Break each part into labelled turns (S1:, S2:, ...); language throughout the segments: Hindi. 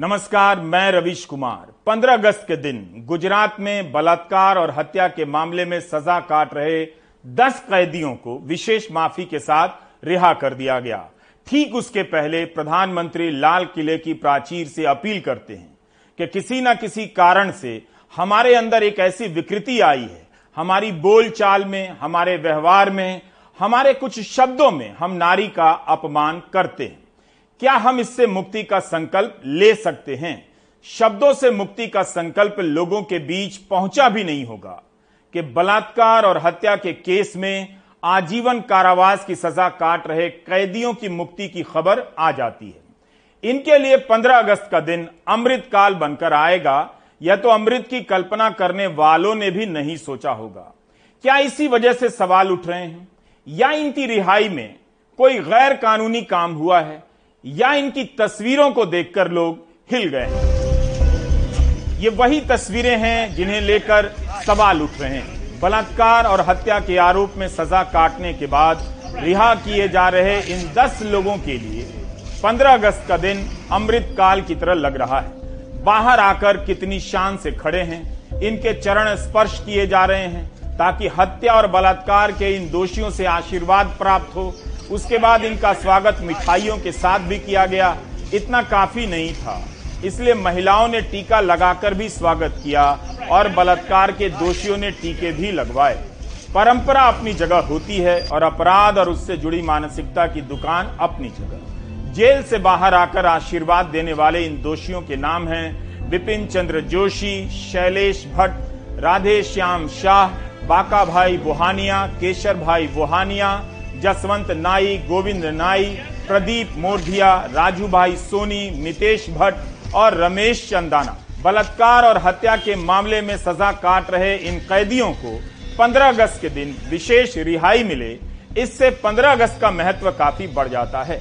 S1: नमस्कार, मैं रविश कुमार। 15 अगस्त के दिन गुजरात में बलात्कार और हत्या के मामले में सजा काट रहे 10 कैदियों को विशेष माफ़ी के साथ रिहा कर दिया गया। ठीक उसके पहले प्रधानमंत्री लाल किले की प्राचीर से अपील करते हैं कि किसी न किसी कारण से हमारे अंदर एक ऐसी विकृति आई है। हमारी बोलचाल में, हमारे व्यवहार में, हमारे कुछ शब्दों में हम नारी का अपमान करते हैं। क्या हम इससे मुक्ति का संकल्प ले सकते हैं? शब्दों से मुक्ति का संकल्प लोगों के बीच पहुँचा भी नहीं होगा कि बलात्कार और हत्या के केस में आजीवन कारावास की सजा काट रहे कैदियों की मुक्ति की खबर आ जाती है। इनके लिए 15 अगस्त का दिन अमृत काल बनकर आएगा। यह तो अमृत की कल्पना करने वालों ने भी नहीं सोचा होगा। क्या इसी वजह से सवाल उठ रहे हैं? या इनकी रिहाई में कोई गैर कानूनी काम हुआ है? या इनकी तस्वीरों को देखकर लोग हिल गए ये वही तस्वीरें हैं जिन्हें लेकर सवाल उठ रहे हैं। बलात्कार और हत्या के आरोप में सजा काटने के बाद रिहा किए जा रहे इन 10 लोगों के लिए 15 अगस्त का दिन अमृत काल की तरह लग रहा है। बाहर आकर कितनी शान से खड़े हैं, इनके चरण स्पर्श किए जा रहे हैं, ताकि हत्या और बलात्कार के इन दोषियों से आशीर्वाद प्राप्त हो उसके बाद इनका स्वागत मिठाइयों के साथ भी किया गया। इतना काफ़ी नहीं था। इसलिए महिलाओं ने टीका लगाकर भी स्वागत किया और बलात्कार के दोषियों ने टीके भी लगवाए। परंपरा अपनी जगह होती है और अपराध और उससे जुड़ी मानसिकता की दुकान अपनी जगह। जेल से बाहर आकर आशीर्वाद देने वाले इन दोषियों के नाम हैं विपिन चंद्र जोशी, शैलेश भट्ट, राधे श्याम शाह, बाका भाई बुहानिया, केशर भाई बुहानिया जसवंत नाई, गोविंद नाई, प्रदीप मोरधिया राजू भाई सोनी मितेश भट्ट और रमेश चंदाना। बलात्कार और हत्या के मामले में सजा काट रहे इन कैदियों को 15 अगस्त के दिन विशेष रिहाई मिले। इससे 15 अगस्त का महत्व काफ़ी बढ़ जाता है।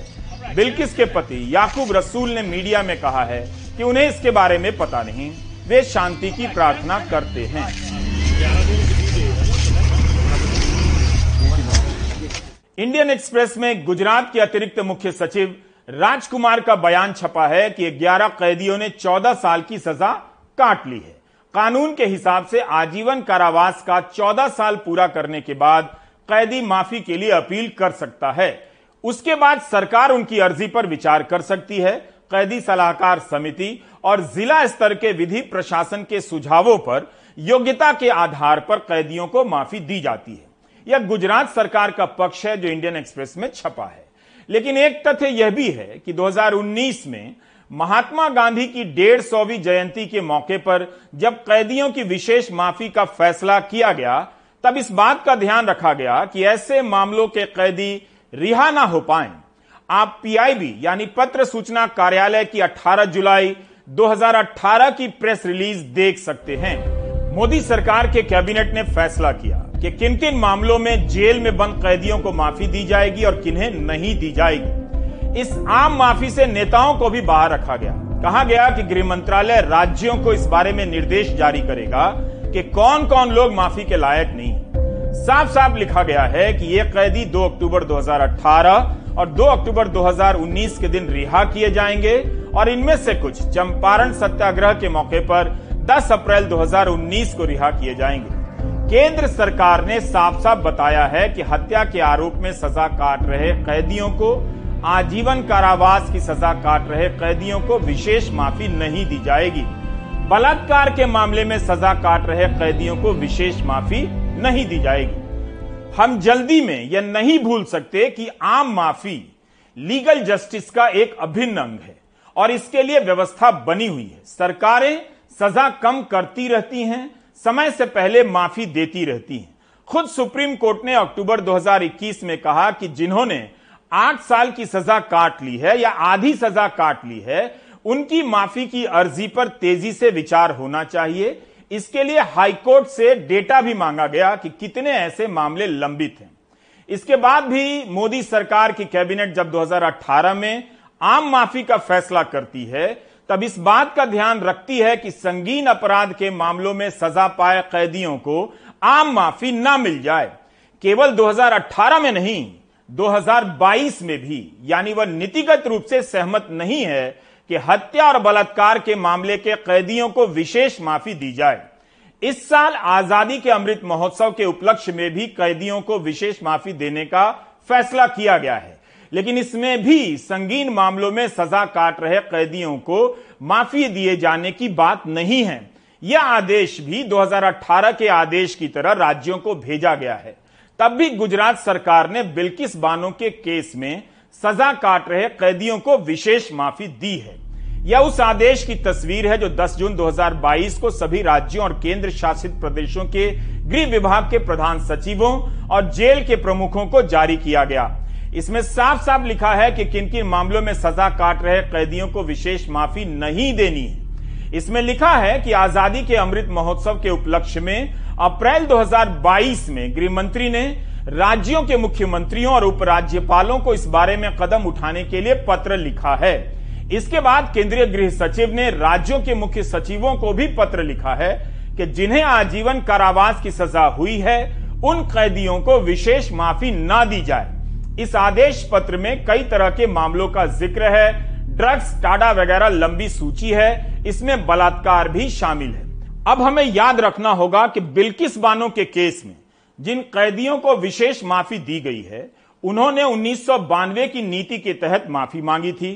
S1: बिल्किस के पति याकूब रसूल ने मीडिया में कहा है कि उन्हें इसके बारे में पता नहीं। वे शांति की प्रार्थना करते हैं। इंडियन एक्सप्रेस में गुजरात के अतिरिक्त मुख्य सचिव राजकुमार का बयान छपा है कि 11 कैदियों ने 14 साल की सजा काट ली है। कानून के हिसाब से आजीवन कारावास का 14 साल पूरा करने के बाद कैदी माफ़ी के लिए अपील कर सकता है। उसके बाद सरकार उनकी अर्जी पर विचार कर सकती है। कैदी सलाहकार समिति और जिला स्तर के विधि प्रशासन के सुझावों पर योग्यता के आधार पर कैदियों को माफ़ी दी जाती है। यह गुजरात सरकार का पक्ष है जो इंडियन एक्सप्रेस में छपा है। लेकिन एक तथ्य यह भी है कि 2019 में महात्मा गांधी की डेढ़ सौवीं जयंती के मौके पर जब कैदियों की विशेष माफ़ी का फैसला किया गया, तब इस बात का ध्यान रखा गया कि ऐसे मामलों के कैदी रिहा ना हो पाए। आप पीआईबी यानी पत्र सूचना कार्यालय की 18 जुलाई 2018 की प्रेस रिलीज़ देख सकते हैं। मोदी सरकार के कैबिनेट ने फैसला किया। कि किन किन मामलों में जेल में बंद कैदियों को माफ़ी दी जाएगी और किन्हें नहीं दी जाएगी। इस आम माफ़ी से नेताओं को भी बाहर रखा गया। कहा गया कि गृह मंत्रालय राज्यों को इस बारे में निर्देश जारी करेगा कि कौन कौन लोग माफ़ी के लायक नहीं। साफ़ साफ़ लिखा गया है कि ये कैदी 2 अक्टूबर 2018 और 2 अक्टूबर 2019 के दिन रिहा किए जाएँगे और इनमें से कुछ चंपारण सत्याग्रह के मौके पर 10 अप्रैल 2019 को रिहा किए जाएँगे। केंद्र सरकार ने साफ़ साफ़ बताया है कि हत्या के आरोप में सजा काट रहे कैदियों को, आजीवन कारावास की सजा काट रहे कैदियों को विशेष माफ़ी नहीं दी जाएगी। बलात्कार के मामले में सजा काट रहे कैदियों को विशेष माफ़ी नहीं दी जाएगी। हम जल्दी में यह नहीं भूल सकते कि आम माफ़ी, लीगल जस्टिस का एक अभिन्न अंग है और इसके लिए व्यवस्था बनी हुई है। सरकारें सजा कम करती रहती हैं समय से पहले माफ़ी देती रहती हैं। खुद सुप्रीम कोर्ट ने अक्टूबर 2021 में कहा कि जिन्होंने आठ साल की सजा काट ली है या आधी सजा काट ली है, उनकी माफ़ी की अर्जी पर तेज़ी से विचार होना चाहिए। इसके लिए हाईकोर्ट से डेटा भी मांगा गया कि कितने ऐसे मामले लंबित हैं। इसके बाद भी मोदी सरकार की कैबिनेट जब 2018 में आम माफ़ी का फैसला करती है तब इस बात का ध्यान रखती है कि संगीन अपराध के मामलों में सजा पाए कैदियों को आम माफ़ी ना मिल जाए। केवल 2018 में नहीं 2022 में भी, यानी वह नीतिगत रूप से सहमत नहीं है कि हत्या और बलात्कार के मामले के कैदियों को विशेष माफ़ी दी जाए। इस साल आज़ादी के अमृत महोत्सव के उपलक्ष्य में भी कैदियों को विशेष माफ़ी देने का फैसला किया गया है। लेकिन इसमें भी संगीन मामलों में सजा काट रहे कैदियों को माफ़ी दिए जाने की बात नहीं है। यह आदेश भी 2018 के आदेश की तरह राज्यों को भेजा गया है। तब भी गुजरात सरकार ने बिल्किस बानो के केस में सजा काट रहे कैदियों को विशेष माफ़ी दी है। यह उस आदेश की तस्वीर है जो 10 जून 2022 को सभी राज्यों और केंद्र शासित प्रदेशों के गृह विभाग के प्रधान सचिवों और जेल के प्रमुखों को जारी किया गया। इसमें साफ़ साफ़ लिखा है कि किन किन मामलों में सजा काट रहे कैदियों को विशेष माफ़ी नहीं देनी है। इसमें लिखा है कि आज़ादी के अमृत महोत्सव के उपलक्ष्य में अप्रैल 2022 में गृह मंत्री ने राज्यों के मुख्यमंत्रियों और उपराज्यपालों को इस बारे में कदम उठाने के लिए पत्र लिखा है। इसके बाद केंद्रीय गृह सचिव ने राज्यों के मुख्य सचिवों को भी पत्र लिखा है कि जिन्हें आजीवन कारावास की सजा हुई है, उन कैदियों को विशेष माफ़ी ना दी जाए। इस आदेश पत्र में कई तरह के मामलों का ज़िक्र है। ड्रग्स, टाडा वगैरह लंबी सूची है। इसमें बलात्कार भी शामिल है। अब हमें याद रखना होगा कि बिल्किस बानो के केस में जिन कैदियों को विशेष माफ़ी दी गई है, उन्होंने उन्नीस सौ बानवे की नीति के तहत माफ़ी मांगी थी।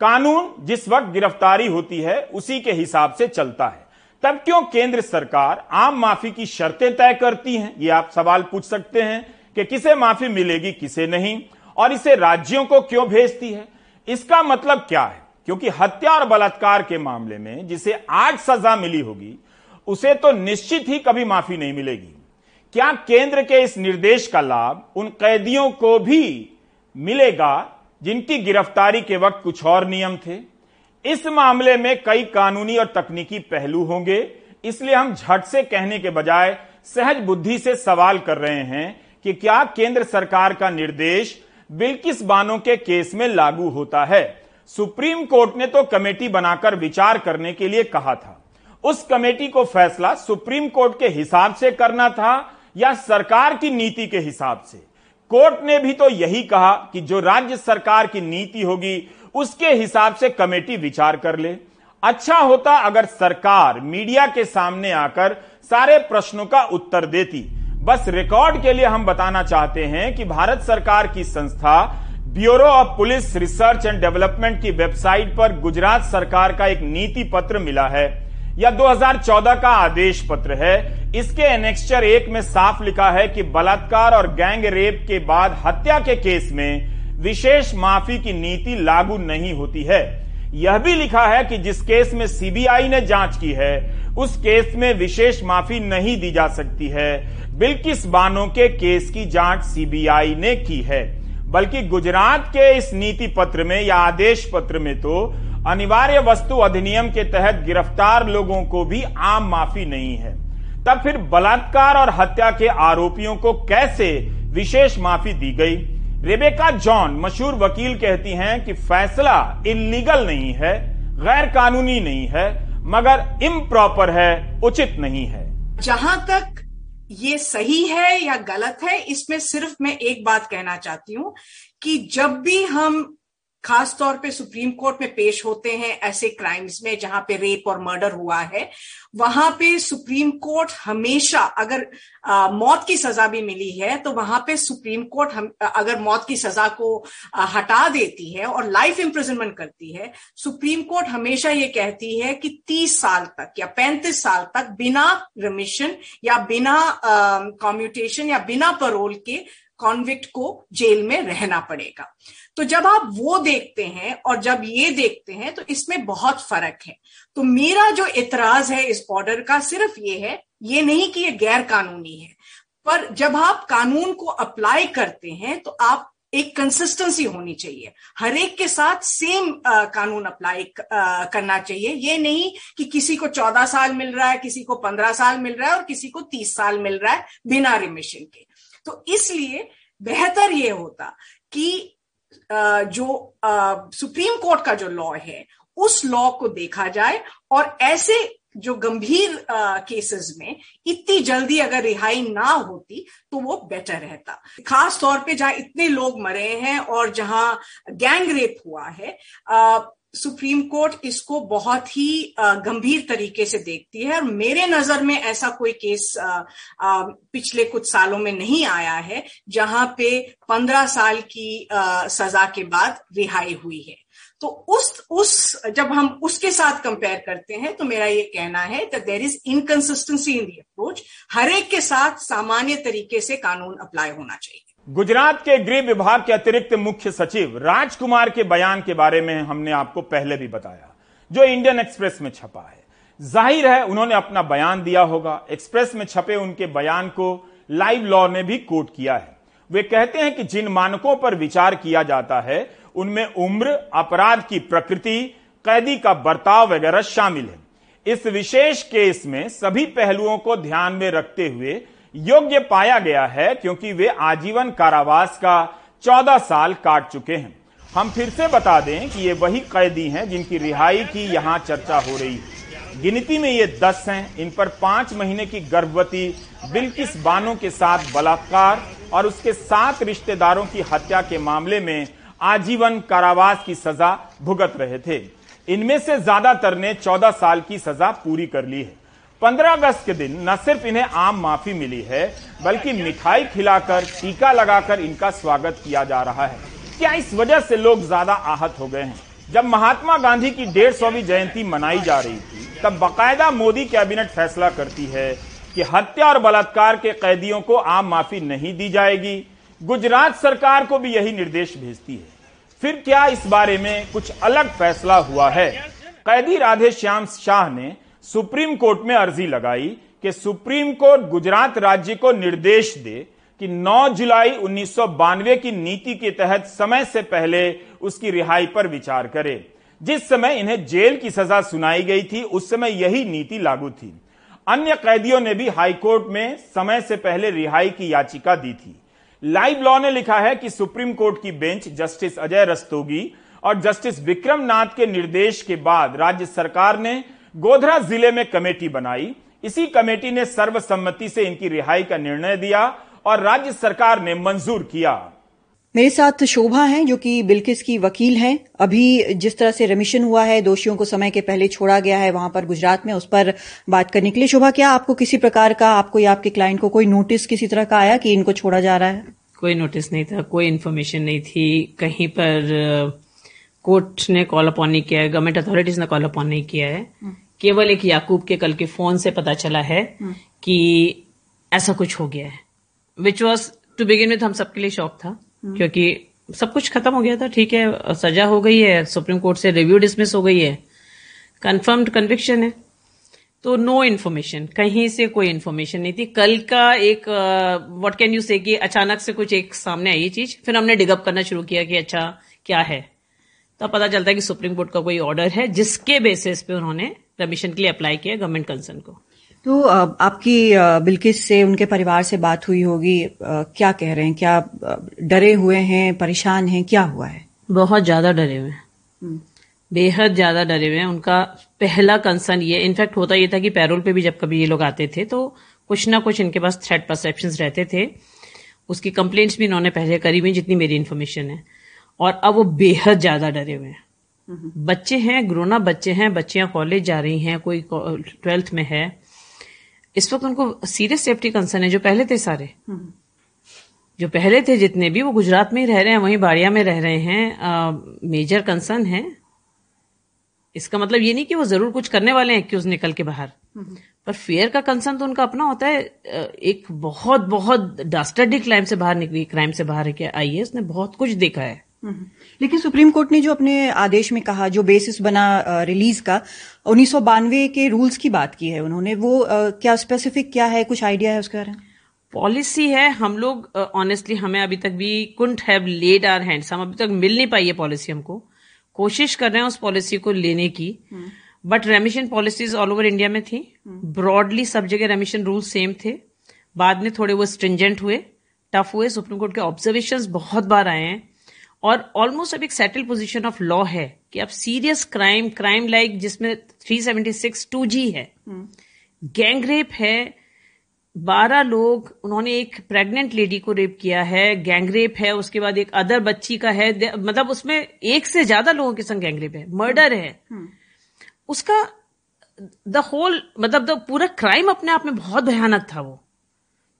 S1: कानून जिस वक्त गिरफ्तारी होती है, उसी के हिसाब से चलता है। तब क्यों केंद्र सरकार आम माफ़ी की शर्तें तय करती हैं, ये आप सवाल पूछ सकते हैं। कि किसे माफ़ी मिलेगी, किसे नहीं, और इसे राज्यों को क्यों भेजती है? इसका मतलब क्या है? क्योंकि हत्या और बलात्कार के मामले में जिसे आज सजा मिली होगी, उसे तो निश्चित ही कभी माफ़ी नहीं मिलेगी। क्या केंद्र के इस निर्देश का लाभ उन कैदियों को भी मिलेगा जिनकी गिरफ्तारी के वक्त कुछ और नियम थे? इस मामले में कई कानूनी और तकनीकी पहलू होंगे, इसलिए हम झट से कहने के बजाय सहज बुद्धि से सवाल कर रहे हैं कि क्या केंद्र सरकार का निर्देश बिल्किस बानो के केस में लागू होता है? सुप्रीम कोर्ट ने तो कमेटी बनाकर विचार करने के लिए कहा था। उस कमेटी को फैसला सुप्रीम कोर्ट के हिसाब से करना था या सरकार की नीति के हिसाब से? कोर्ट ने भी तो यही कहा कि जो राज्य सरकार की नीति होगी, उसके हिसाब से कमेटी विचार कर ले। अच्छा होता अगर सरकार मीडिया के सामने आकर सारे प्रश्नों का उत्तर देती। बस रिकॉर्ड के लिए हम बताना चाहते हैं कि भारत सरकार की संस्था bureau of police research and development की वेबसाइट पर गुजरात सरकार का एक नीति पत्र मिला है। यह 2014 का आदेश पत्र है। इसके एनेक्स्चर एक में साफ़ लिखा है कि बलात्कार और गैंग रेप के बाद हत्या के केस में विशेष माफ़ी की नीति लागू नहीं होती है। यह भी लिखा है कि जिस केस में सीबीआई ने जाँच की है, उस केस में विशेष माफ़ी नहीं दी जा सकती है। बिल्किस बानो के केस की जाँच सीबीआई ने की है। बल्कि गुजरात के इस नीति पत्र में या आदेश पत्र में तो अनिवार्य वस्तु अधिनियम के तहत गिरफ़्तार लोगों को भी आम माफ़ी नहीं है। तब फिर बलात्कार और हत्या के आरोपियों को कैसे विशेष माफ़ी दी गई? रेबेका जॉन मशहूर वकील कहती हैं कि फैसला इलीगल नहीं है गैर कानूनी नहीं है, मगर इम्प्रॉपर है, उचित नहीं है।
S2: जहाँ तक ये सही है या गलत है, इसमें सिर्फ़ मैं एक बात कहना चाहती हूँ कि जब भी हम खास तौर पे सुप्रीम कोर्ट में पेश होते हैं ऐसे क्राइम्स में जहाँ पे रेप और मर्डर हुआ है। वहाँ पे सुप्रीम कोर्ट हमेशा अगर आ, मौत की सजा भी मिली है तो वहाँ पे सुप्रीम कोर्ट हम अगर मौत की सजा को आ, हटा देती है और लाइफ इम्प्रिजनमेंट करती है सुप्रीम कोर्ट हमेशा ये कहती है कि 30 साल तक या 35 साल तक बिना रिमिशन या बिना कॉम्यूटेशन या बिना परोल के कॉन्विक्ट को जेल में रहना पड़ेगा। तो जब आप वो देखते हैं और जब ये देखते हैं तो इसमें बहुत फ़र्क है। तो मेरा जो इतराज है इस ऑर्डर का सिर्फ़ ये है, ये नहीं कि ये गैर कानूनी है। पर जब आप कानून को अप्लाई करते हैं तो आप एक कंसिस्टेंसी होनी चाहिए। हर एक के साथ सेम कानून अप्लाई करना चाहिए। ये नहीं कि किसी को चौदह साल मिल रहा है, किसी को पंद्रह साल मिल रहा है और किसी को तीस साल मिल रहा है बिना रिमिशन के। तो इसलिए बेहतर ये होता कि जो सुप्रीम कोर्ट का जो लॉ है, उस लॉ को देखा जाए और ऐसे जो गंभीर केसेस में इतनी जल्दी अगर रिहाई ना होती तो वो बेटर रहता। खास तौर पे जहाँ इतने लोग मरे हैं और जहाँ गैंग रेप हुआ है सुप्रीम कोर्ट इसको बहुत ही गंभीर तरीके से देखती है और मेरे नज़र में ऐसा कोई केस पिछले कुछ सालों में नहीं आया है, जहाँ पे पंद्रह साल की सजा के बाद रिहाई हुई है। तो उस उस, जब हम उसके साथ कंपेयर करते हैं तो मेरा ये कहना है that there is inconsistency in the approach हर एक के साथ सामान्य तरीके से कानून अप्लाई होना चाहिए।
S1: गुजरात के गृह विभाग के अतिरिक्त मुख्य सचिव राजकुमार के बयान के बारे में हमने आपको पहले भी बताया, जो इंडियन एक्सप्रेस में छपा है। ज़ाहिर है, उन्होंने अपना बयान दिया होगा। एक्सप्रेस में छपे उनके बयान को लाइव लॉ ने भी कोट किया है। वे कहते हैं कि जिन मानकों पर विचार किया जाता है, उनमें उम्र, अपराध की प्रकृति, कैदी का बर्ताव वगैरह शामिल है। इस विशेष केस में सभी पहलुओं को ध्यान में रखते हुए योग्य पाया गया है क्योंकि वे आजीवन कारावास का 14 साल काट चुके हैं। हम फिर से बता दें कि ये वही कैदी हैं जिनकी रिहाई की यहाँ चर्चा हो रही है। गिनती में ये 10 हैं। इन पर पाँच महीने की गर्भवती, बिल्किस बानो के साथ बलात्कार और उसके सात रिश्तेदारों की हत्या के मामले में आजीवन कारावास की सजा भुगत रहे थे। इनमें से ज़्यादातर ने 14 साल की सजा पूरी कर ली है। 15 अगस्त के दिन न सिर्फ़ इन्हें आम माफ़ी मिली है, बल्कि मिठाई खिलाकर, टीका लगाकर इनका स्वागत किया जा रहा है। क्या इस वजह से लोग ज़्यादा आहत हो गए हैं? जब महात्मा गांधी की डेढ़ सौवीं जयंती मनाई जा रही थी, तब बाकायदा मोदी कैबिनेट फैसला करती है कि हत्या और बलात्कार के कैदियों को आम माफ़ी नहीं दी जाएगी। गुजरात सरकार को भी यही निर्देश भेजती है। फिर क्या इस बारे में कुछ अलग फैसला हुआ है? कैदी राधे श्याम शाह ने सुप्रीम कोर्ट में अर्जी लगाई कि सुप्रीम कोर्ट गुजरात राज्य को निर्देश दे कि 9 जुलाई उन्नीस सौ बानवे की नीति के तहत समय से पहले उसकी रिहाई पर विचार करे। जिस समय इन्हें जेल की सजा सुनाई गई थी, उस समय यही नीति लागू थी। अन्य कैदियों ने भी हाईकोर्ट में समय से पहले रिहाई की याचिका दी थी। लाइव लॉ ने लिखा है कि सुप्रीम कोर्ट की बेंच जस्टिस अजय रस्तोगी और जस्टिस विक्रम नाथ के निर्देश के बाद राज्य सरकार ने गोधरा ज़िले में कमेटी बनाई। इसी कमेटी ने सर्वसम्मति से इनकी रिहाई का निर्णय दिया और राज्य सरकार ने मंजूर किया।
S3: मेरे साथ शोभा हैं जो कि बिल्किस की वकील हैं। अभी जिस तरह से रमिशन हुआ है दोषियों को समय के पहले छोड़ा गया है वहाँ पर गुजरात में उस पर बात करने के लिए। शोभा क्या आपको किसी प्रकार का आपको या आपके क्लाइंट को कोई नोटिस किसी तरह का आया कि इनको छोड़ा जा रहा है?
S4: कोई नोटिस नहीं था कोई इन्फॉर्मेशन नहीं थी। कहीं पर कोर्ट ने कॉल अपॉन नहीं किया है गवर्नमेंट अथॉरिटीज ने कॉल अपॉन नहीं किया है हम्म। केवल एक याकूब के कल के फ़ोन से पता चला है हम्म। कि ऐसा कुछ हो गया है which was to begin with हम सबके लिए शौक था हम्म। क्योंकि सब कुछ खत्म हो गया था ठीक है सजा हो गई है सुप्रीम कोर्ट से रिव्यू डिसमिस हो गई है कंफर्म्ड कन्विक्शन है तो नो इन्फॉर्मेशन कहीं से कोई इन्फॉर्मेशन नहीं थी कल का एक व्हाट कैन यू से कि अचानक से कुछ एक सामने आई चीज़ फिर हमने डिगअप करना शुरू किया कि अच्छा क्या है तो पता चलता है कि सुप्रीम कोर्ट का कोई ऑर्डर है जिसके बेसिस पे उन्होंने परमिशन के लिए अप्लाई किया गवर्नमेंट कंसर्न को।
S3: तो आपकी बिल्किस से उनके परिवार से बात हुई होगी क्या कह रहे हैं? क्या डरे हुए हैं परेशान हैं? क्या हुआ है?
S4: बहुत ज़्यादा डरे हुए हैं। हम्म। बेहद ज़्यादा डरे हुए हैं। उनका पहला कंसर्न ये इनफैक्ट होता ये था कि पैरोल पे भी जब कभी ये लोग आते थे तो कुछ ना कुछ इनके पास थ्रेट परसेप्शन रहते थे। उसकी कंप्लेंट्स भी इन्होंने पहले करी हुई जितनी मेरी इन्फॉर्मेशन है। और अब वो बेहद ज़्यादा डरे हुए हैं। बच्चे हैं ग्रोना बच्चे हैं बच्चियाँ कॉलेज जा रही हैं कोई ट्वेल्थ में है। इस वक्त उनको सीरियस सेफ्टी कंसर्न है जो पहले थे सारे। जो पहले थे जितने भी वो गुजरात में ही रह रहे हैं वहीं बाड़िया में रह रहे हैं। मेजर कंसर्न है। इसका मतलब ये नहीं कि वो ज़रूर कुछ करने वाले हैं क्यूज निकल के बाहर। पर फेयर का कंसर्न तो उनका अपना होता है। एक बहुत बहुत डास्टर्डी क्राइम से बाहर निकली क्राइम से बाहर आई है उसने बहुत कुछ देखा है।
S3: लेकिन सुप्रीम कोर्ट ने जो अपने आदेश में कहा जो बेसिस बना रिलीज़ का उन्नीस सौ बानवे के रूल्स की बात की है उन्होंने वो क्या स्पेसिफिक क्या है कुछ आइडिया है उसके बारे में?
S4: पॉलिसी है हम लोग ऑनेस्टली हमें अभी तक भी couldn't have laid our hands हम अभी तक मिल नहीं पाई है पॉलिसी हमको। कोशिश कर रहे हैं उस पॉलिसी को लेने की but remission policies all over India में थी। ब्रॉडली सब जगह रेमिशन रूल सेम थे। बाद में थोड़े वो स्ट्रिंजेंट हुए टफ हुए। सुप्रीम कोर्ट के ऑब्जर्वेशन बहुत बार आए हैं। और ऑलमोस्ट अब एक सेटल पोजीशन ऑफ़ लॉ है कि अब सीरियस क्राइम क्राइम लाइक जिसमें 376 2G है। गैंग रेप है। बारह लोग उन्होंने एक प्रेग्नेंट लेडी को रेप किया है। गैंग रेप है उसके बाद एक अदर बच्ची का है। मतलब उसमें एक से ज़्यादा लोगों के संग गैंग रेप है। मर्डर है। उसका द होल मतलब द पूरा क्राइम अपने आप में बहुत भयानक था वो।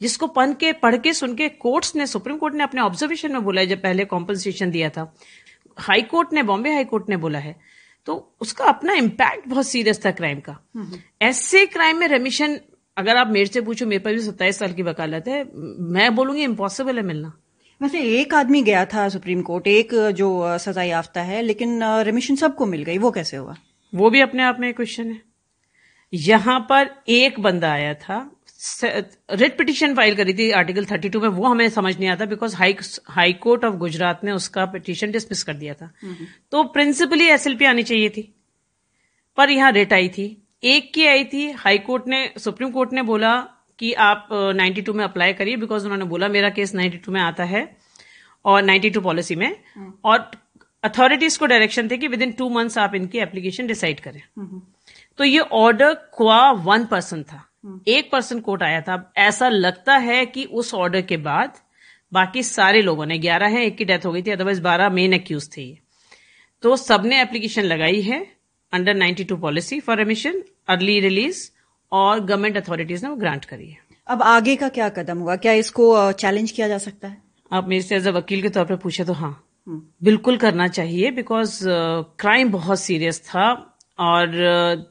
S4: जिसको पन के पढ़ के सुन के कोर्ट्स ने सुप्रीम कोर्ट ने अपने ऑब्जर्वेशन में बोला है जब पहले कॉम्पनसेशन दिया था। हाई कोर्ट ने बॉम्बे हाई कोर्ट ने बोला है। तो उसका अपना इम्पैक्ट बहुत सीरियस था क्राइम का। ऐसे क्राइम में रेमिशन अगर आप मेरे से पूछो मेरे पास भी सत्ताईस साल की वकालत है मैं बोलूँगी इम्पॉसिबल है मिलना।
S3: वैसे एक आदमी गया था सुप्रीम कोर्ट एक जो सजा याफ्ता है लेकिन रेमिशन सबको मिल गई वो कैसे हुआ?
S4: वो भी अपने आप में क्वेश्चन है। यहाँ पर एक बंदा आया था रेड पिटिशन फ़ाइल करी थी आर्टिकल 32 में वो हमें समझ नहीं आता because high high court of Gujarat ने उसका पिटिशन डिसमिस कर दिया था। तो प्रिंसिपली एसएलपी आनी चाहिए थी। पर यहाँ रेट आई थी। एक की आई थी। हाई कोर्ट ने सुप्रीम कोर्ट ने बोला कि आप 92 में अप्लाई करिए बिकॉज़ उन्होंने बोला मेरा केस 92 में आता है और 92 पॉलिसी में। और अथॉरिटीज को डायरेक्शन थे कि विद इन टू मंथ्स आप इनकी एप्लीकेशन डिसाइड करें। तो ये ऑर्डर क्वा वन पर्सन था। एक पर्सन कोर्ट आया था ऐसा लगता है कि उस ऑर्डर के बाद बाकी सारे लोगों ने ग्यारह है एक की डेथ हो गई थी अदरवाइज़ बारह मेन एक्यूज थे ये। तो सबने एप्लीकेशन लगाई है under 92 policy for remission early release और गवर्नमेंट अथॉरिटीज ने वो ग्रांट करी है।
S3: अब आगे का क्या कदम हुआ? क्या इसको चैलेंज किया जा सकता है?
S4: आप मेरे से एज अ वकील के तौर पर पूछे तो हाँ। हम्म। बिल्कुल करना चाहिए बिकॉज़ क्राइम बहुत सीरियस था। और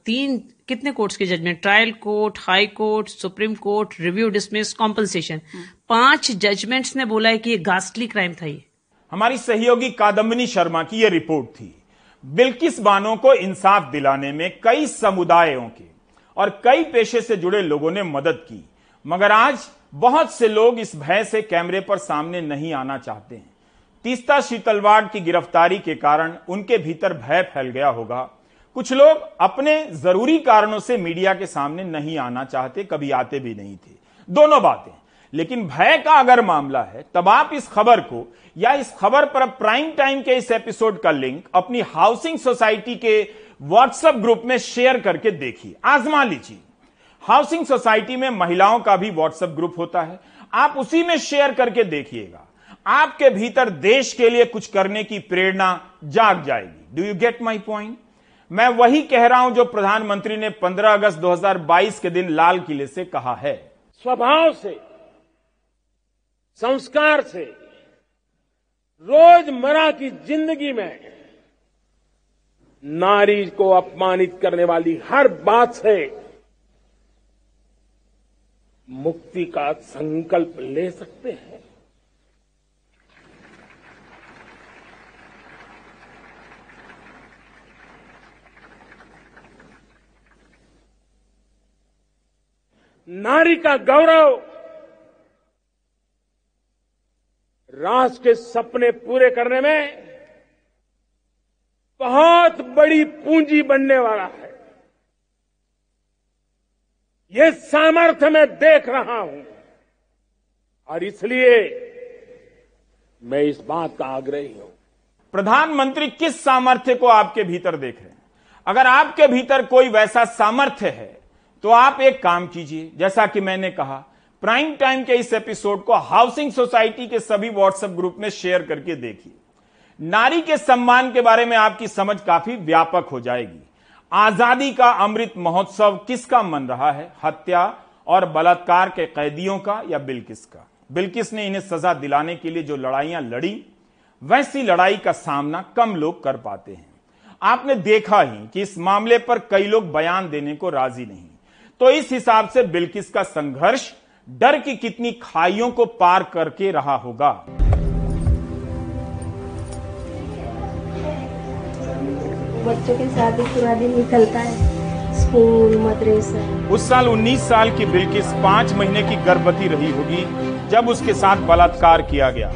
S4: तीन कितने कोर्ट्स के judgement trial court high court supreme court review dismiss compensation पाँच जजमेंट्स ने बोला है कि ये गास्टली क्राइम था ये।
S1: हमारी सहयोगी कादम्बनी शर्मा की यह रिपोर्ट थी। बिल्किस बानो को इंसाफ दिलाने में कई समुदायों के और कई पेशे से जुड़े लोगों ने मदद की। मगर आज बहुत से लोग इस भय से कैमरे पर सामने नहीं आना चाहते हैं। तीस्ता शीतलवाड़ की गिरफ्तारी के कारण उनके भीतर भय फैल गया होगा। कुछ लोग अपने ज़रूरी कारणों से मीडिया के सामने नहीं आना चाहते, कभी आते भी नहीं थे। दोनों बातें। लेकिन भय का अगर मामला है, तब आप इस खबर को या इस खबर पर प्राइम टाइम के इस एपिसोड का लिंक अपनी हाउसिंग सोसाइटी के व्हाट्सएप ग्रुप में शेयर करके देखिए। आजमा लीजिए। हाउसिंग सोसाइटी में महिलाओं का भी व्हाट्सएप ग्रुप होता है। आप उसी में शेयर करके देखिएगा। आपके भीतर देश के लिए कुछ करने की प्रेरणा जाग जाएगी। Do you get my point मैं वही कह रहा हूँ जो प्रधानमंत्री ने 15 अगस्त 2022 के दिन लाल किले से कहा है।
S5: स्वभाव से, संस्कार से, रोज़मर्रा की ज़िंदगी में नारी को अपमानित करने वाली हर बात से मुक्ति का संकल्प ले सकते हैं। नारी का गौरव। राष्ट्र के सपने पूरे करने में बहुत बड़ी पूंजी बनने वाला है। ये सामर्थ्य मैं देख रहा हूँ। और इसलिए मैं इस बात का आग्रही हूँ।
S1: प्रधानमंत्री किस सामर्थ्य को आपके भीतर देख रहे हैं? अगर आपके भीतर कोई वैसा सामर्थ्य है तो आप एक काम कीजिए, जैसा कि मैंने कहा, प्राइम टाइम के इस एपिसोड को हाउसिंग सोसाइटी के सभी व्हाट्सएप ग्रुप में शेयर करके देखिए। नारी के सम्मान के बारे में आपकी समझ काफ़ी व्यापक हो जाएगी। आज़ादी का अमृत महोत्सव किसका मन रहा है? हत्या और बलात्कार के कैदियों का या बिल्किस का? बिल्किस ने इन्हें सजा दिलाने के लिए जो लड़ाइयाँ लड़ी, वैसी लड़ाई का सामना कम लोग कर पाते हैं। आपने देखा ही कि इस मामले पर कई लोग बयान देने को राज़ी नहीं। तो इस हिसाब से बिल्किस का संघर्ष डर की कितनी खाइयों को पार करके रहा होगा।
S6: बच्चों के साथ ही पूरा दिन निकलता है। स्कूल मदरसा।
S1: उस साल 19 साल की बिल्किस पाँच महीने की गर्भवती रही होगी जब उसके साथ बलात्कार किया गया।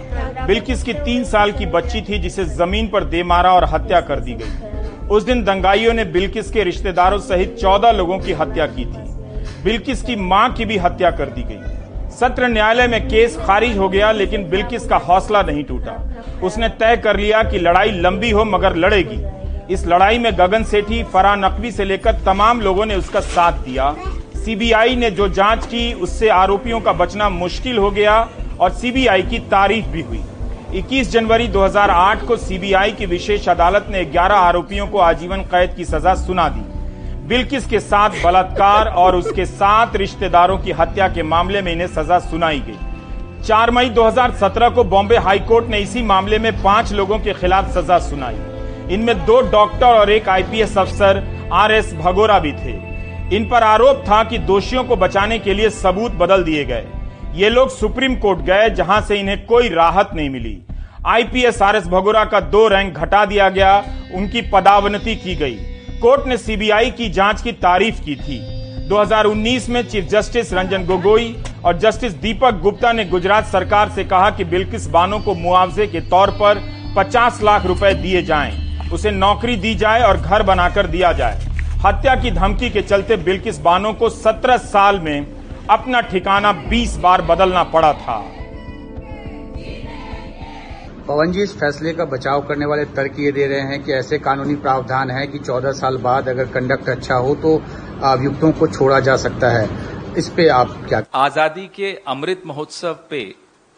S1: बिल्किस की तीन साल की बच्ची थी जिसे ज़मीन पर दे मारा और हत्या कर दी गई। उस दिन दंगाइयों ने बिल्किस के रिश्तेदारों सहित चौदह लोगों की हत्या की थी। बिल्किस की माँ की भी हत्या कर दी गई। सत्र न्यायालय में केस खारिज हो गया, लेकिन बिल्किस का हौसला नहीं टूटा। उसने तय कर लिया कि लड़ाई लंबी हो मगर लड़ेगी। इस लड़ाई में गगन सेठी, फरा नकवी से लेकर तमाम लोगों ने उसका साथ दिया। सीबीआई ने जो जाँच की, उससे आरोपियों का बचना मुश्किल हो गया और सीबीआई की तारीफ़ भी हुई। 21 जनवरी 2008 को सीबीआई की विशेष अदालत ने 11 आरोपियों को आजीवन कैद की सजा सुना दी। बिल्किस के साथ बलात्कार और उसके सात रिश्तेदारों की हत्या के मामले में इन्हें सजा सुनाई गई। 4 मई 2017 को बॉम्बे हाईकोर्ट ने इसी मामले में पाँच लोगों के खिलाफ सजा सुनाई। इनमें दो डॉक्टर और एक आईपीएस अफसर आर एस भगोरा भी थे। इन पर आरोप था कि दोषियों को बचाने के लिए सबूत बदल दिए गए। ये लोग सुप्रीम कोर्ट गए, जहाँ से इन्हें कोई राहत नहीं मिली। आईपीएस आर एस भगोरा का दो रैंक घटा दिया गया, उनकी पदावनति की गई। कोर्ट ने सीबीआई की जाँच की तारीफ़ की थी। 2019 में चीफ जस्टिस रंजन गोगोई और जस्टिस दीपक गुप्ता ने गुजरात सरकार से कहा कि बिल्किस बानो को मुआवजे के तौर पर 50 लाख रुपए दिए जाएँ, उसे नौकरी दी जाए और घर बनाकर दिया जाए। हत्या की धमकी के चलते बिल्किस बानो को 17 साल में अपना ठिकाना 20 बार बदलना पड़ा था।
S7: पवन जी इस फैसले का बचाव करने वाले तर्क ये दे रहे हैं कि ऐसे कानूनी प्रावधान है कि 14 साल बाद अगर कंडक्ट अच्छा हो तो अभियुक्तों को छोड़ा जा सकता है। इस पे आप क्या
S8: आज़ादी के अमृत महोत्सव पे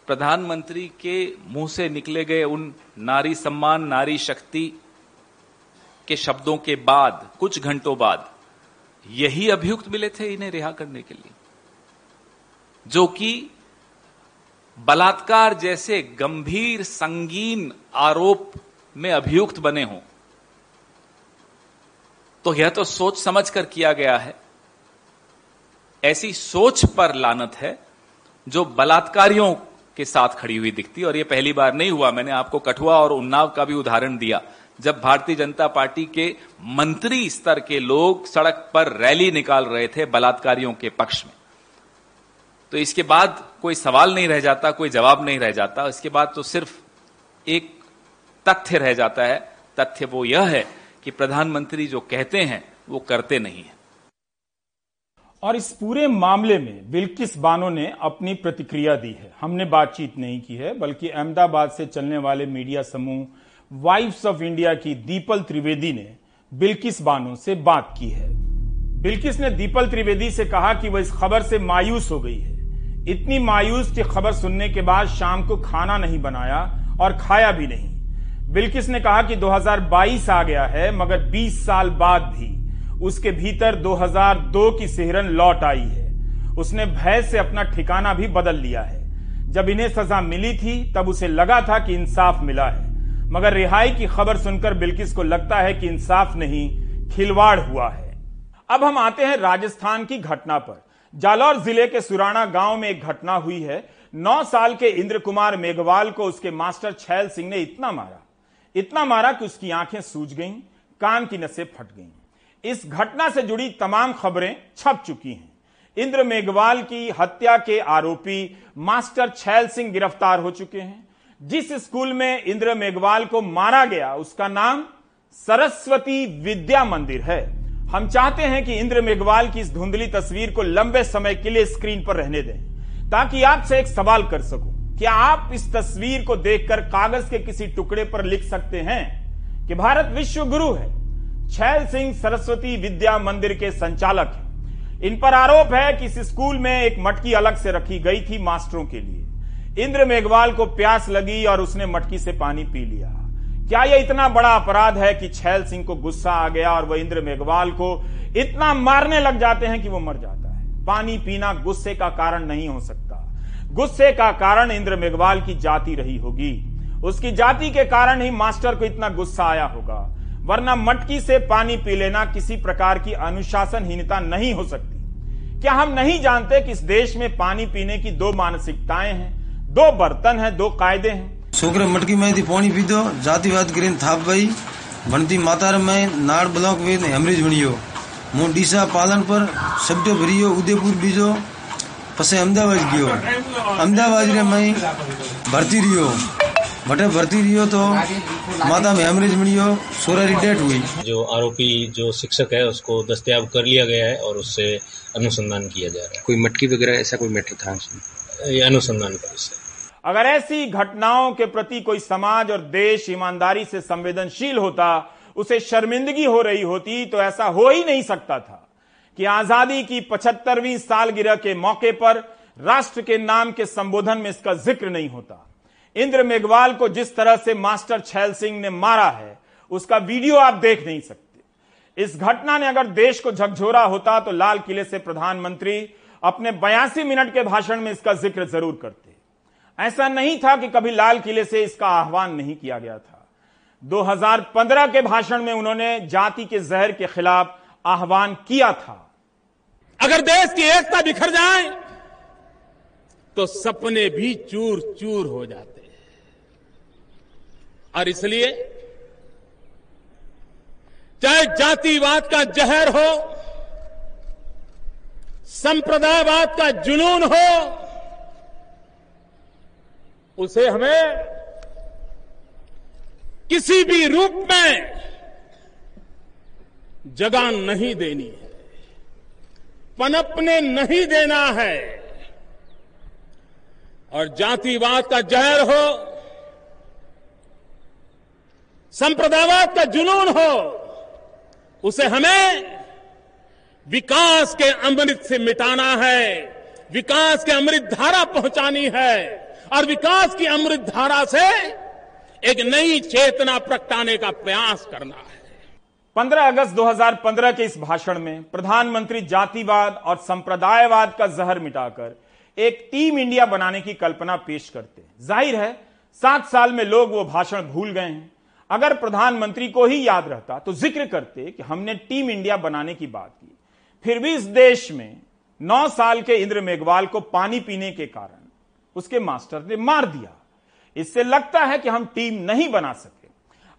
S8: प्रधानमंत्री के मुँह से निकले गए उन नारी सम्मान, नारी शक्ति के शब्दों के बाद, कुछ घंटों बाद, यही अभियुक्त मिले थे इन्हें रिहा करने के लिए। जो कि बलात्कार जैसे गंभीर संगीन आरोप में अभियुक्त बने हों। तो यह तो सोच समझ कर किया गया है। ऐसी सोच पर लानत है जो बलात्कारियों के साथ खड़ी हुई दिखती और यह पहली बार नहीं हुआ। मैंने आपको कठुआ और उन्नाव का भी उदाहरण दिया। जब भारतीय जनता पार्टी के मंत्री स्तर के लोग सड़क पर रैली निकाल रहे थे बलात्कारियों के पक्ष में। तो इसके बाद कोई सवाल नहीं रह जाता, कोई जवाब नहीं रह जाता। इसके बाद तो सिर्फ़ एक तथ्य रह जाता है। तथ्य वो यह है कि प्रधानमंत्री जो कहते हैं, वो करते नहीं है।
S1: और इस पूरे मामले में बिल्किस बानो ने अपनी प्रतिक्रिया दी है। हमने बातचीत नहीं की है, बल्कि अहमदाबाद से चलने वाले मीडिया समूह वाइफ्स ऑफ़ इंडिया की दीपल त्रिवेदी ने बिल्किस बानो से बात की है। बिल्किस ने दीपल त्रिवेदी से कहा कि वह इस खबर से मायूस हो गई है। इतनी मायूस की खबर सुनने के बाद शाम को खाना नहीं बनाया और खाया भी नहीं। बिल्किस ने कहा कि 2022 आ गया है, मगर 20 साल बाद भी उसके भीतर 2002 की सिहरन लौट आई है। उसने भय से अपना ठिकाना भी बदल लिया है। जब इन्हें सजा मिली थी, तब उसे लगा था कि इंसाफ मिला है। मगर रिहाई की खबर सुनकर बिल्किस को लगता है कि इंसाफ नहीं, खिलवाड़ हुआ है। अब हम आते हैं राजस्थान की घटना पर। जालौर ज़िले के सुराना गाँव में एक घटना हुई है। नौ साल के इंद्र कुमार मेघवाल को उसके मास्टर छैल सिंह ने इतना मारा। इतना मारा कि उसकी आँखें सूज गईं, कान की नसें फट गईं। इस घटना से जुड़ी तमाम खबरें छप चुकी हैं। इंद्र मेघवाल की हत्या के आरोपी मास्टर छैल सिंह गिरफ़्तार हो चुके हैं। जिस स्कूल में इंद्र मेघवाल को मारा गया उसका नाम सरस्वती विद्या मंदिर है। हम चाहते हैं कि इंद्र मेघवाल की इस धुंधली तस्वीर को लंबे समय के लिए स्क्रीन पर रहने दें, ताकि आपसे एक सवाल कर सकूँ। क्या आप इस तस्वीर को देखकर कागज़ के किसी टुकड़े पर लिख सकते हैं कि भारत विश्व गुरु है? छैल सिंह सरस्वती विद्या मंदिर के संचालक हैं। इन पर आरोप है कि इस स्कूल में एक मटकी अलग से रखी गई थी मास्टरों के लिए। इंद्र मेघवाल को प्यास लगी और उसने मटकी से पानी पी लिया। क्या यह इतना बड़ा अपराध है कि छैल सिंह को गुस्सा आ गया और वह इंद्र मेघवाल को इतना मारने लग जाते हैं कि वो मर जाता है? पानी पीना गुस्से का कारण नहीं हो सकता। गुस्से का कारण इंद्र मेघवाल की जाति रही होगी। उसकी जाति के कारण ही मास्टर को इतना गुस्सा आया होगा। वरना मटकी से पानी पी लेना किसी प्रकार की अनुशासनहीनता नहीं हो सकती। क्या हम नहीं जानते कि इस देश में पानी पीने की दो मानसिकताएँ हैं? दो बर्तन हैं, दो कायदे हैं।
S9: छोकर मटकी में थी पानी पीदो जातिवाद कर थाप भाई भणती मातार में नाड़ ब्लॉक में हमरीज भणियो मो डीसा पालन पर सब्जो भरियो उदयपुर बीजो पसे अहमदाबाद गयो अहमदाबाद रे मैं भर्ती रियो बटे भर्ती रियो तो माता में हेमरेज मिलियो सोरा की डेथ हुई
S10: जो आरोपी जो शिक्षक है उसको दस्तयाब कर लिया गया है और उससे अनुसंधान किया जा रहा है।
S11: कोई मटकी वगैरह ऐसा कोई मैटर था उसमें?
S10: अनुसंधान पर उससे
S1: अगर ऐसी घटनाओं के प्रति कोई समाज और देश ईमानदारी से संवेदनशील होता, उसे शर्मिंदगी हो रही होती तो ऐसा हो ही नहीं सकता था कि आज़ादी की पचहत्तरवीं सालगिरह के मौके पर राष्ट्र के नाम के संबोधन में इसका ज़िक्र नहीं होता। इंद्र मेघवाल को जिस तरह से मास्टर छैल सिंह ने मारा है, उसका वीडियो आप देख नहीं सकते। इस घटना ने अगर देश को झकझोरा होता तो लाल किले से प्रधानमंत्री अपने बयासी मिनट के भाषण में इसका ज़िक्र ज़रूर करते। ऐसा नहीं था कि कभी लाल किले से इसका आह्वान नहीं किया गया था। 2015 के भाषण में उन्होंने जाति के जहर के खिलाफ आह्वान किया था।
S5: अगर देश की एकता बिखर जाए तो सपने भी चूर चूर हो जाते हैं। और इसलिए, चाहे जातिवाद का जहर हो, संप्रदायवाद का जुनून हो उसे हमें किसी भी रूप में जगह नहीं देनी है। पनपने नहीं देना है। और जातिवाद का जहर हो, संप्रदायवाद का जुनून हो, उसे हमें विकास के अमृत से मिटाना है, विकास के अमृत धारा पहुंचानी है। और विकास की अमृत धारा से एक नई चेतना प्रगटाने का प्रयास करना है।
S1: 15 अगस्त 2015 के इस भाषण में प्रधानमंत्री जातिवाद और संप्रदायवाद का जहर मिटाकर एक टीम इंडिया बनाने की कल्पना पेश करते ज़ाहिर है, सात साल में लोग वो भाषण भूल गए हैं। अगर प्रधानमंत्री को ही याद रहता तो ज़िक्र करते कि हमने टीम इंडिया बनाने की बात की। फिर भी इस देश में नौ साल के इंद्र मेघवाल को पानी पीने के कारण उसके मास्टर ने मार दिया। इससे लगता है कि हम टीम नहीं बना सके।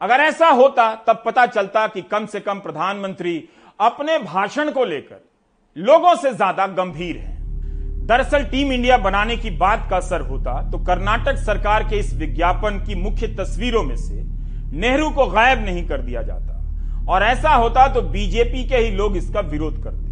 S1: अगर ऐसा होता, तब पता चलता कि कम से कम प्रधानमंत्री अपने भाषण को लेकर लोगों से ज़्यादा गंभीर हैं। दरअसल टीम इंडिया बनाने की बात का असर होता तो कर्नाटक सरकार के इस विज्ञापन की मुख्य तस्वीरों में से नेहरू को गायब नहीं कर दिया जाता। और ऐसा होता तो बीजेपी के ही लोग इसका विरोध करते।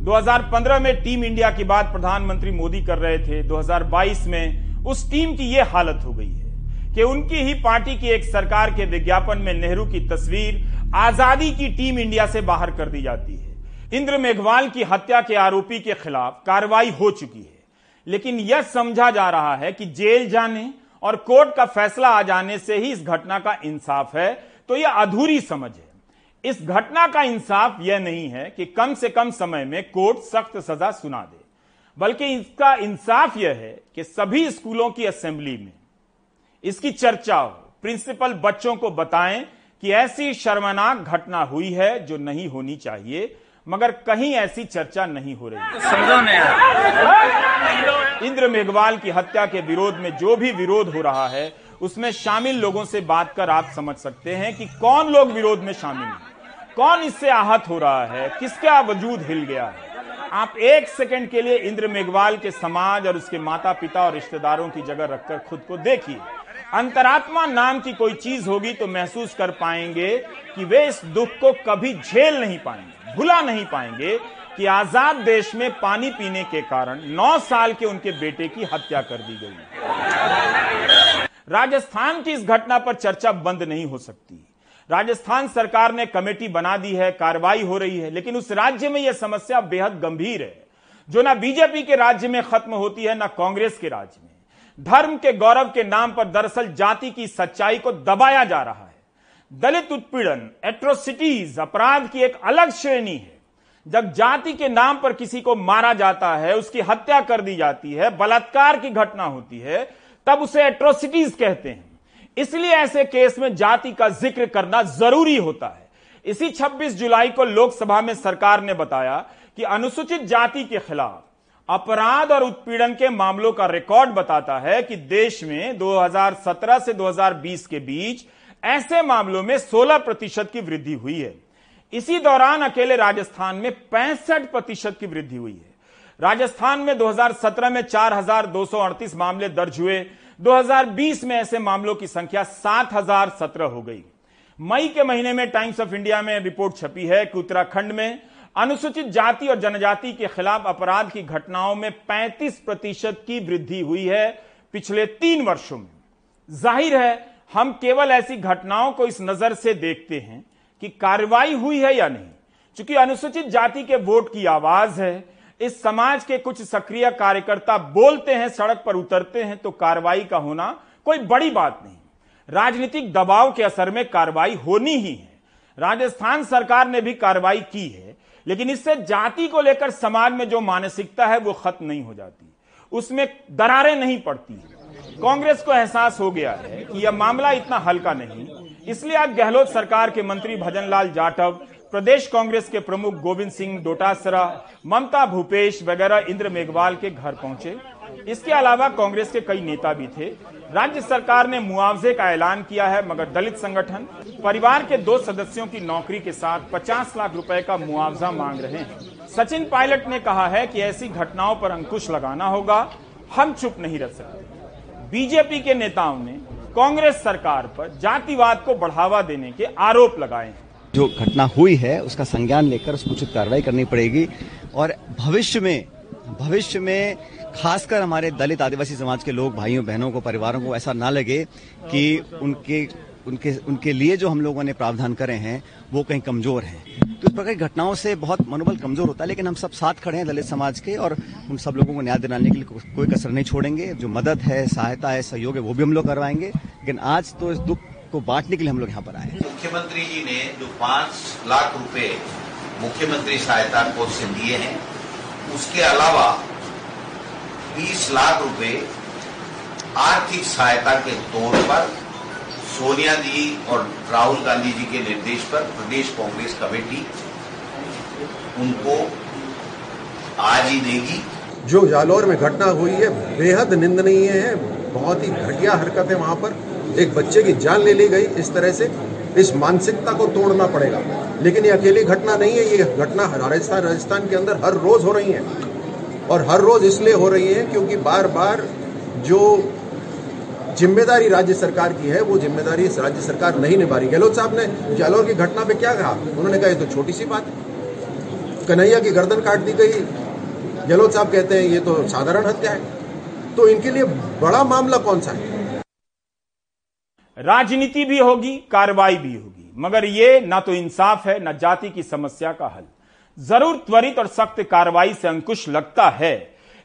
S1: 2015 में टीम इंडिया की बात प्रधानमंत्री मोदी कर रहे थे 2022 में उस टीम की यह हालत हो गई है कि उनकी ही पार्टी की एक सरकार के विज्ञापन में नेहरू की तस्वीर आज़ादी की टीम इंडिया से बाहर कर दी जाती है। इंद्र मेघवाल की हत्या के आरोपी के खिलाफ कार्रवाई हो चुकी है। लेकिन यह समझा जा रहा है कि जेल जाने और कोर्ट का फैसला आ जाने से ही इस घटना का इंसाफ है तो यह अधूरी समझ है। इस घटना का इंसाफ यह नहीं है कि कम से कम समय में कोर्ट सख्त सजा सुना दे बल्कि इसका इंसाफ यह है कि सभी स्कूलों की असेंबली में इसकी चर्चा हो। प्रिंसिपल बच्चों को बताएँ कि ऐसी शर्मनाक घटना हुई है जो नहीं होनी चाहिए मगर कहीं ऐसी चर्चा नहीं हो रही। इंद्र मेघवाल की हत्या के विरोध में जो भी विरोध हो रहा है उसमें शामिल लोगों से बात कर आप समझ सकते हैं कि कौन लोग विरोध में शामिल हैं। कौन इससे आहत हो रहा है? किसका वजूद हिल गया है? आप एक सेकंड के लिए इंद्र मेघवाल के समाज और उसके माता पिता और रिश्तेदारों की जगह रखकर खुद को देखिए। अंतरात्मा नाम की कोई चीज़ होगी तो महसूस कर पाएँगे कि वे इस दुख को कभी झेल नहीं पाएँगे, भुला नहीं पाएँगे कि आज़ाद देश में पानी पीने के कारण 9 साल के उनके बेटे की हत्या कर दी गई। राजस्थान की इस घटना पर चर्चा बंद नहीं हो सकती। राजस्थान सरकार ने कमेटी बना दी है, कार्रवाई हो रही है, लेकिन उस राज्य में यह समस्या बेहद गंभीर है, जो ना बीजेपी के राज्य में खत्म होती है, ना कांग्रेस के राज्य में। धर्म के गौरव के नाम पर दरअसल जाति की सच्चाई को दबाया जा रहा है। दलित उत्पीड़न एट्रोसिटीज अपराध की एक अलग श्रेणी है। जब जाति के नाम पर किसी को मारा जाता है, उसकी हत्या कर दी जाती है, बलात्कार की घटना होती है, तब उसे एट्रोसिटीज कहते हैं। इसलिए ऐसे केस में जाति का ज़िक्र करना ज़रूरी होता है। इसी 26 जुलाई को लोकसभा में सरकार ने बताया कि अनुसूचित जाति के खिलाफ अपराध और उत्पीड़न के मामलों का रिकॉर्ड बताता है कि देश में 2017 से 2020 के बीच ऐसे मामलों में 16 प्रतिशत की वृद्धि हुई है। इसी दौरान अकेले राजस्थान में पैंसठ प्रतिशत की वृद्धि हुई है। राजस्थान में 2017 में 4,238 मामले दर्ज हुए। 2020 में ऐसे मामलों की संख्या 7,017 हो गई। मई के महीने में टाइम्स ऑफ़ इंडिया में रिपोर्ट छपी है कि उत्तराखंड में अनुसूचित जाति और जनजाति के खिलाफ अपराध की घटनाओं में 35 प्रतिशत की वृद्धि हुई है पिछले तीन वर्षों में। ज़ाहिर है हम केवल ऐसी घटनाओं को इस नज़र से देखते हैं कि कार्रवाई हुई है या नहीं चूँकि अनुसूचित जाति के वोट की आवाज़ है इस समाज के कुछ सक्रिय कार्यकर्ता बोलते हैं, सड़क पर उतरते हैं तो कार्रवाई का होना कोई बड़ी बात नहीं। राजनीतिक दबाव के असर में कार्रवाई होनी ही है। राजस्थान सरकार ने भी कार्रवाई की है, लेकिन इससे जाति को लेकर समाज में जो मानसिकता है, वो खत्म नहीं हो जाती। उसमें दरारें नहीं पड़ती कांग्रेस को एहसास हो गया है कि यह मामला इतना हल्का नहीं, इसलिए आज गहलोत सरकार के मंत्री भजनलाल जाटव प्रदेश कांग्रेस के प्रमुख गोविंद सिंह डोटासरा, ममता भूपेश वगैरह इंद्र मेघवाल के घर पहुँचे। इसके अलावा कांग्रेस के कई नेता भी थे। राज्य सरकार ने मुआवजे का ऐलान किया है, मगर दलित संगठन, परिवार के दो सदस्यों की नौकरी के साथ 50 लाख रुपए का मुआवजा मांग रहे हैं। सचिन पायलट ने कहा है कि ऐसी घटनाओं पर अंकुश लगाना होगा। हम चुप नहीं रह सकते। बीजेपी के नेताओं ने कांग्रेस सरकार पर जातिवाद को बढ़ावा देने के आरोप लगाए हैं।
S12: जो घटना हुई है उसका संज्ञान लेकर उस उचित कार्रवाई करनी पड़ेगी। और भविष्य में भविष्य में खासकर हमारे दलित आदिवासी समाज के लोग भाइयों बहनों को परिवारों को ऐसा ना लगे कि उनके उनके उनके लिए जो हम लोगों ने प्रावधान करे हैं वो कहीं कमज़ोर हैं। तो इस प्रकार की घटनाओं से बहुत मनोबल कमज़ोर होता है लेकिन हम सब साथ खड़े हैं दलित समाज के और उन सब लोगों को न्याय दिलाने के लिए को, कोई कसर नहीं छोड़ेंगे। जो मदद है सहायता है सहयोग है वो भी हम लोग करवाएँगे। लेकिन आज तो इस दुख को बांटने के लिए हम लोग यहाँ पर आए
S13: मुख्यमंत्री जी ने जो पाँच लाख रुपए मुख्यमंत्री सहायता कोष से दिए हैं उसके अलावा 20 लाख रुपए आर्थिक सहायता के तौर पर सोनिया जी और राहुल गांधी जी के निर्देश पर प्रदेश कांग्रेस कमेटी उनको आज ही देगी।
S14: जो जालौर में घटना हुई है बेहद निंदनीय है बहुत ही घटिया हरकत है वहाँ पर एक बच्चे की जान ले ली गई इस तरह से। इस मानसिकता को तोड़ना पड़ेगा। लेकिन ये अकेली घटना नहीं है, ये घटना राजस्थान राजस्थान के अंदर हर रोज हो रही है। और हर रोज इसलिए हो रही है क्योंकि बार बार जो ज़िम्मेदारी राज्य सरकार की है, वो ज़िम्मेदारी राज्य सरकार नहीं निभा रही गहलोत साहब ने जालौर की घटना पे क्या कहा? उन्होंने कहा, ये तो छोटी सी बात है। कन्हैया की गर्दन काट दी गई। गहलोत साहब कहते हैं, ये तो साधारण हत्या है। तो इनके लिए बड़ा मामला कौन सा है?
S1: राजनीति भी होगी, कार्रवाई भी होगी। मगर ये ना तो इंसाफ है, ना जाति की समस्या का हल। ज़रूर त्वरित और सख्त कार्रवाई से अंकुश लगता है,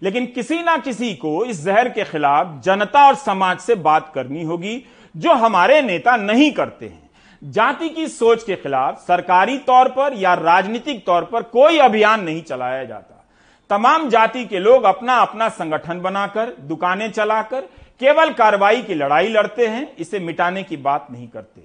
S1: लेकिन किसी ना किसी को इस जहर के खिलाफ जनता और समाज से बात करनी होगी, जो हमारे नेता नहीं करते हैं। जाति की सोच के खिलाफ सरकारी तौर पर या राजनीतिक तौर पर कोई अभियान नहीं चलाया जाता। तमाम जाति के लोग अपना अपना संगठन बनाकर, दुकानें चलाकर केवल कार्रवाई की लड़ाई लड़ते हैं, इसे मिटाने की बात नहीं करते।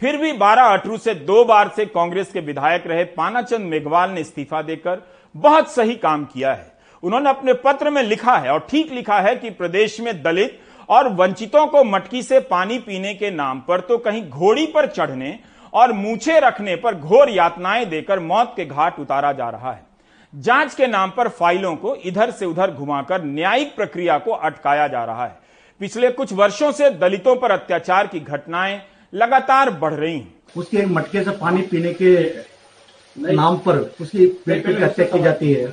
S1: फिर भी बारह अटरू से दो बार से कांग्रेस के विधायक रहे पानाचंद मेघवाल ने इस्तीफा देकर बहुत सही काम किया है। उन्होंने अपने पत्र में लिखा है और ठीक लिखा है कि प्रदेश में दलित और वंचितों को मटकी से पानी पीने के नाम पर तो कहीं घोड़ी पर चढ़ने और मूछे रखने पर घोर यातनाएँ देकर मौत के घाट उतारा जा रहा है। जाँच के नाम पर फाइलों को इधर से उधर घुमाकर न्यायिक प्रक्रिया को अटकाया जा रहा है। पिछले कुछ वर्षों से दलितों पर अत्याचार की घटनाएँ लगातार बढ़ रही हैं।
S15: उसके मटके से पानी पीने के नाम पर उसकी पेट पेट हत्या की जाती है।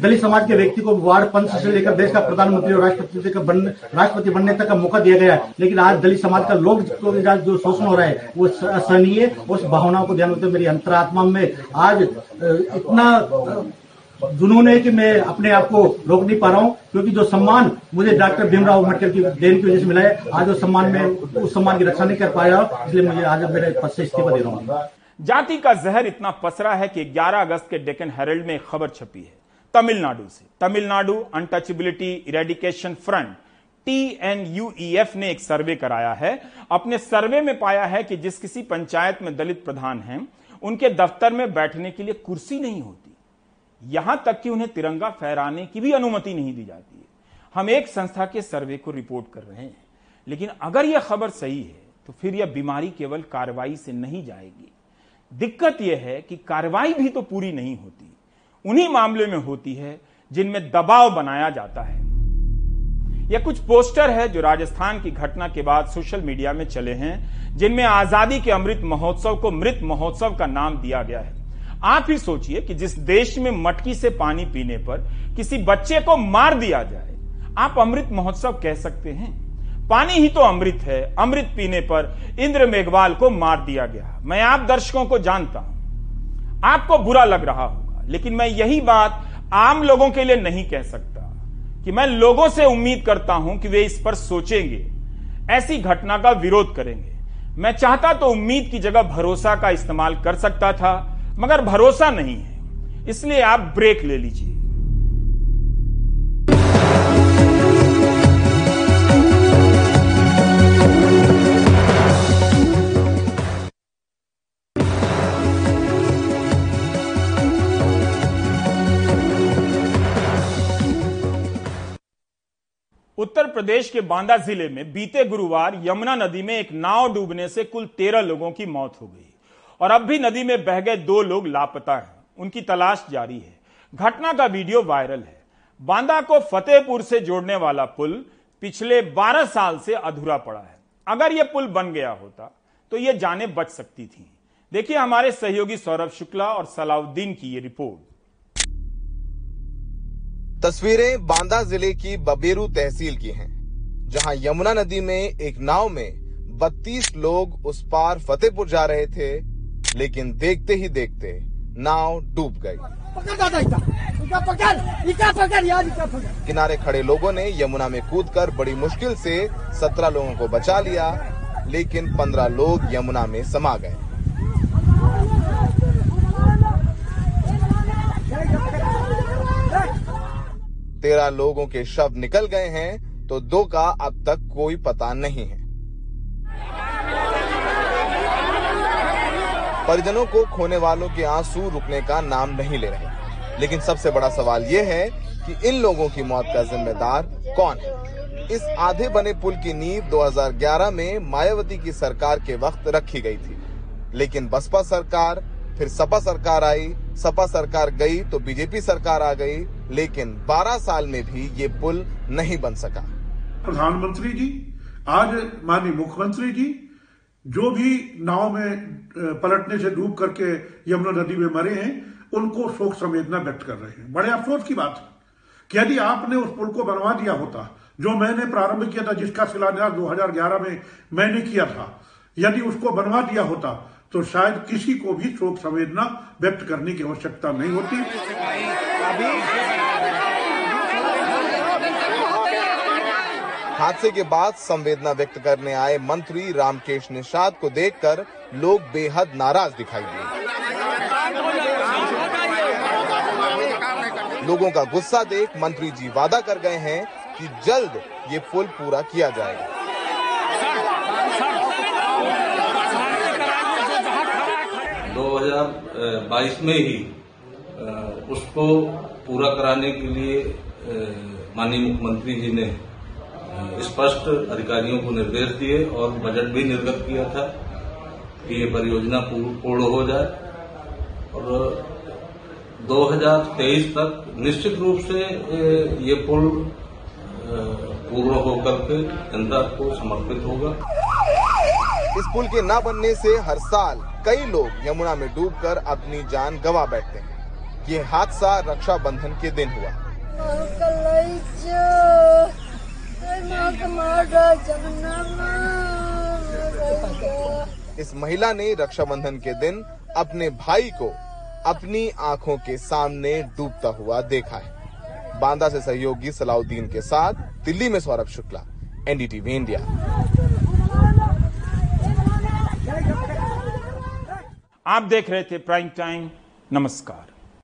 S15: दलित समाज के व्यक्ति को वार्ड पंच से लेकर देश का प्रधानमंत्री और राष्ट्रपति का बन, राष्ट्रपति बनने तक का मौका दिया गया लेकिन आज दलित समाज का लोग जो शोषण हो रहा है वो असहनीय उस भावनाओं को ध्यान रखते मेरी अंतरात्मा में आज इतना जुनून है कि मैं अपने आप को रोक नहीं पा रहा हूँ, क्योंकि जो सम्मान मुझे डॉक्टर भीमराव अंबेडकर की देन की वजह से मिला है, आज उस सम्मान में, उस सम्मान की रक्षा नहीं कर पाया, इसलिए मुझे आज मेरे पद से इस्तीफा दे रहा हूँ।
S1: जाति का जहर इतना पसरा है कि 11 अगस्त के डेकन हेरल्ड में खबर छपी है, तमिलनाडु से। Tamil Nadu untouchability eradication front T N TNUEF ने एक सर्वे कराया है। अपने सर्वे में पाया है कि जिस किसी पंचायत में दलित प्रधान हैं, उनके दफ्तर में बैठने के लिए कुर्सी नहीं होती। यहाँ तक कि उन्हें तिरंगा फहराने की भी अनुमति नहीं दी जाती है। हम एक संस्था के सर्वे को रिपोर्ट कर रहे हैं, लेकिन अगर यह खबर सही है तो फिर यह बीमारी केवल कार्रवाई से नहीं जाएगी। दिक्कत यह है कि कार्रवाई भी तो पूरी नहीं होती, उन्हीं मामले में होती है जिनमें दबाव बनाया जाता है। यह कुछ पोस्टर है जो राजस्थान की घटना के बाद सोशल मीडिया में चले हैं, जिनमें आज़ादी के अमृत महोत्सव को मृत महोत्सव का नाम दिया गया है। आप ही सोचिए कि जिस देश में मटकी से पानी पीने पर किसी बच्चे को मार दिया जाए, आप अमृत महोत्सव कह सकते हैं। पानी ही तो अमृत है। अमृत पीने पर इंद्र मेघवाल को मार दिया गया। मैं आप दर्शकों को जानता हूँ। आपको बुरा लग रहा होगा, लेकिन मैं यही बात आम लोगों के लिए नहीं कह सकता कि मैं लोगों से उम्मीद करता हूँ कि वे इस पर सोचेंगे। ऐसी घटना का विरोध करेंगे। मैं चाहता तो उम्मीद की जगह भरोसा का इस्तेमाल कर सकता था मगर भरोसा नहीं है। इसलिए आप ब्रेक ले लीजिए। उत्तर प्रदेश के बांदा ज़िले में बीते गुरुवार यमुना नदी में एक नाव डूबने से कुल तेरह लोगों की मौत हो गई। और अब भी नदी में बह गए दो लोग लापता हैं। उनकी तलाश जारी है। घटना का वीडियो वायरल है। बांदा को फतेहपुर से जोड़ने वाला पुल पिछले 12 साल से अधूरा पड़ा है। अगर यह पुल बन गया होता तो ये जाने बच सकती थी। देखिए हमारे सहयोगी सौरभ शुक्ला और सलाउद्दीन की ये रिपोर्ट।
S16: तस्वीरें बांदा ज़िले की बबेरू तहसील की हैं, जहाँ यमुना नदी में एक नाव में 32 लोग उस पार फतेहपुर जा रहे थे। लेकिन देखते ही देखते नाव डूब गई। किनारे खड़े लोगों ने यमुना में कूदकर बड़ी मुश्किल से 17 लोगों को बचा लिया लेकिन 15 लोग यमुना में समा गए। तेरह लोगों के शव निकल गए हैं तो दो का अब तक कोई पता नहीं है। परिजनों को खोने वालों के आँसू रुकने का नाम नहीं ले रहे। लेकिन सबसे बड़ा सवाल ये है कि इन लोगों की मौत का जिम्मेदार कौन है? इस आधे बने पुल की नींव 2011 में मायावती की सरकार के वक्त रखी गई थी। लेकिन बसपा सरकार, फिर सपा सरकार आई। सपा सरकार गई तो बीजेपी सरकार आ गई, लेकिन 12 साल में भी ये पुल नहीं बन सका।
S17: प्रधानमंत्री जी, आज माननीय मुख्यमंत्री जी, जो भी नाव में पलटने से डूब करके यमुना नदी में मरे हैं, उनको शोक संवेदना व्यक्त कर रहे हैं। बड़े अफसोस की बात है कि यदि आपने उस पुल को बनवा दिया होता, जो मैंने प्रारंभ किया था, जिसका शिलान्यास 2011 में मैंने किया था, यदि उसको बनवा दिया होता तो शायद किसी को भी शोक संवेदना व्यक्त करने की आवश्यकता नहीं होती।
S16: हादसे के बाद संवेदना व्यक्त करने आए मंत्री रामकेश निषाद को देखकर लोग बेहद नाराज़ दिखाई दिए। लोगों का गुस्सा देख मंत्री जी वादा कर गए हैं कि जल्द ये पुल पूरा किया जाएगा।
S18: 2022 में ही उसको पूरा कराने के लिए माननीय मुख्यमंत्री जी ने स्पष्ट अधिकारियों को निर्देश दिए और बजट भी निर्गत किया था कि ये परियोजना पूर्ण हो जाए। और 2023 तक निश्चित रूप से ये पुल पूर्ण होकर के जनता को समर्पित होगा।
S16: इस पुल के न बनने से हर साल कई लोग यमुना में डूबकर अपनी जान गवा बैठते हैं। ये हादसा रक्षाबंधन के दिन हुआ। इस महिला ने रक्षाबंधन के दिन अपने भाई को अपनी आँखों के सामने डूबता हुआ देखा है। बांदा से सहयोगी सलाउद्दीन के साथ दिल्ली में सौरभ शुक्ला, एनडीटीवी इंडिया।
S1: आप देख रहे थे प्राइम टाइम, नमस्कार।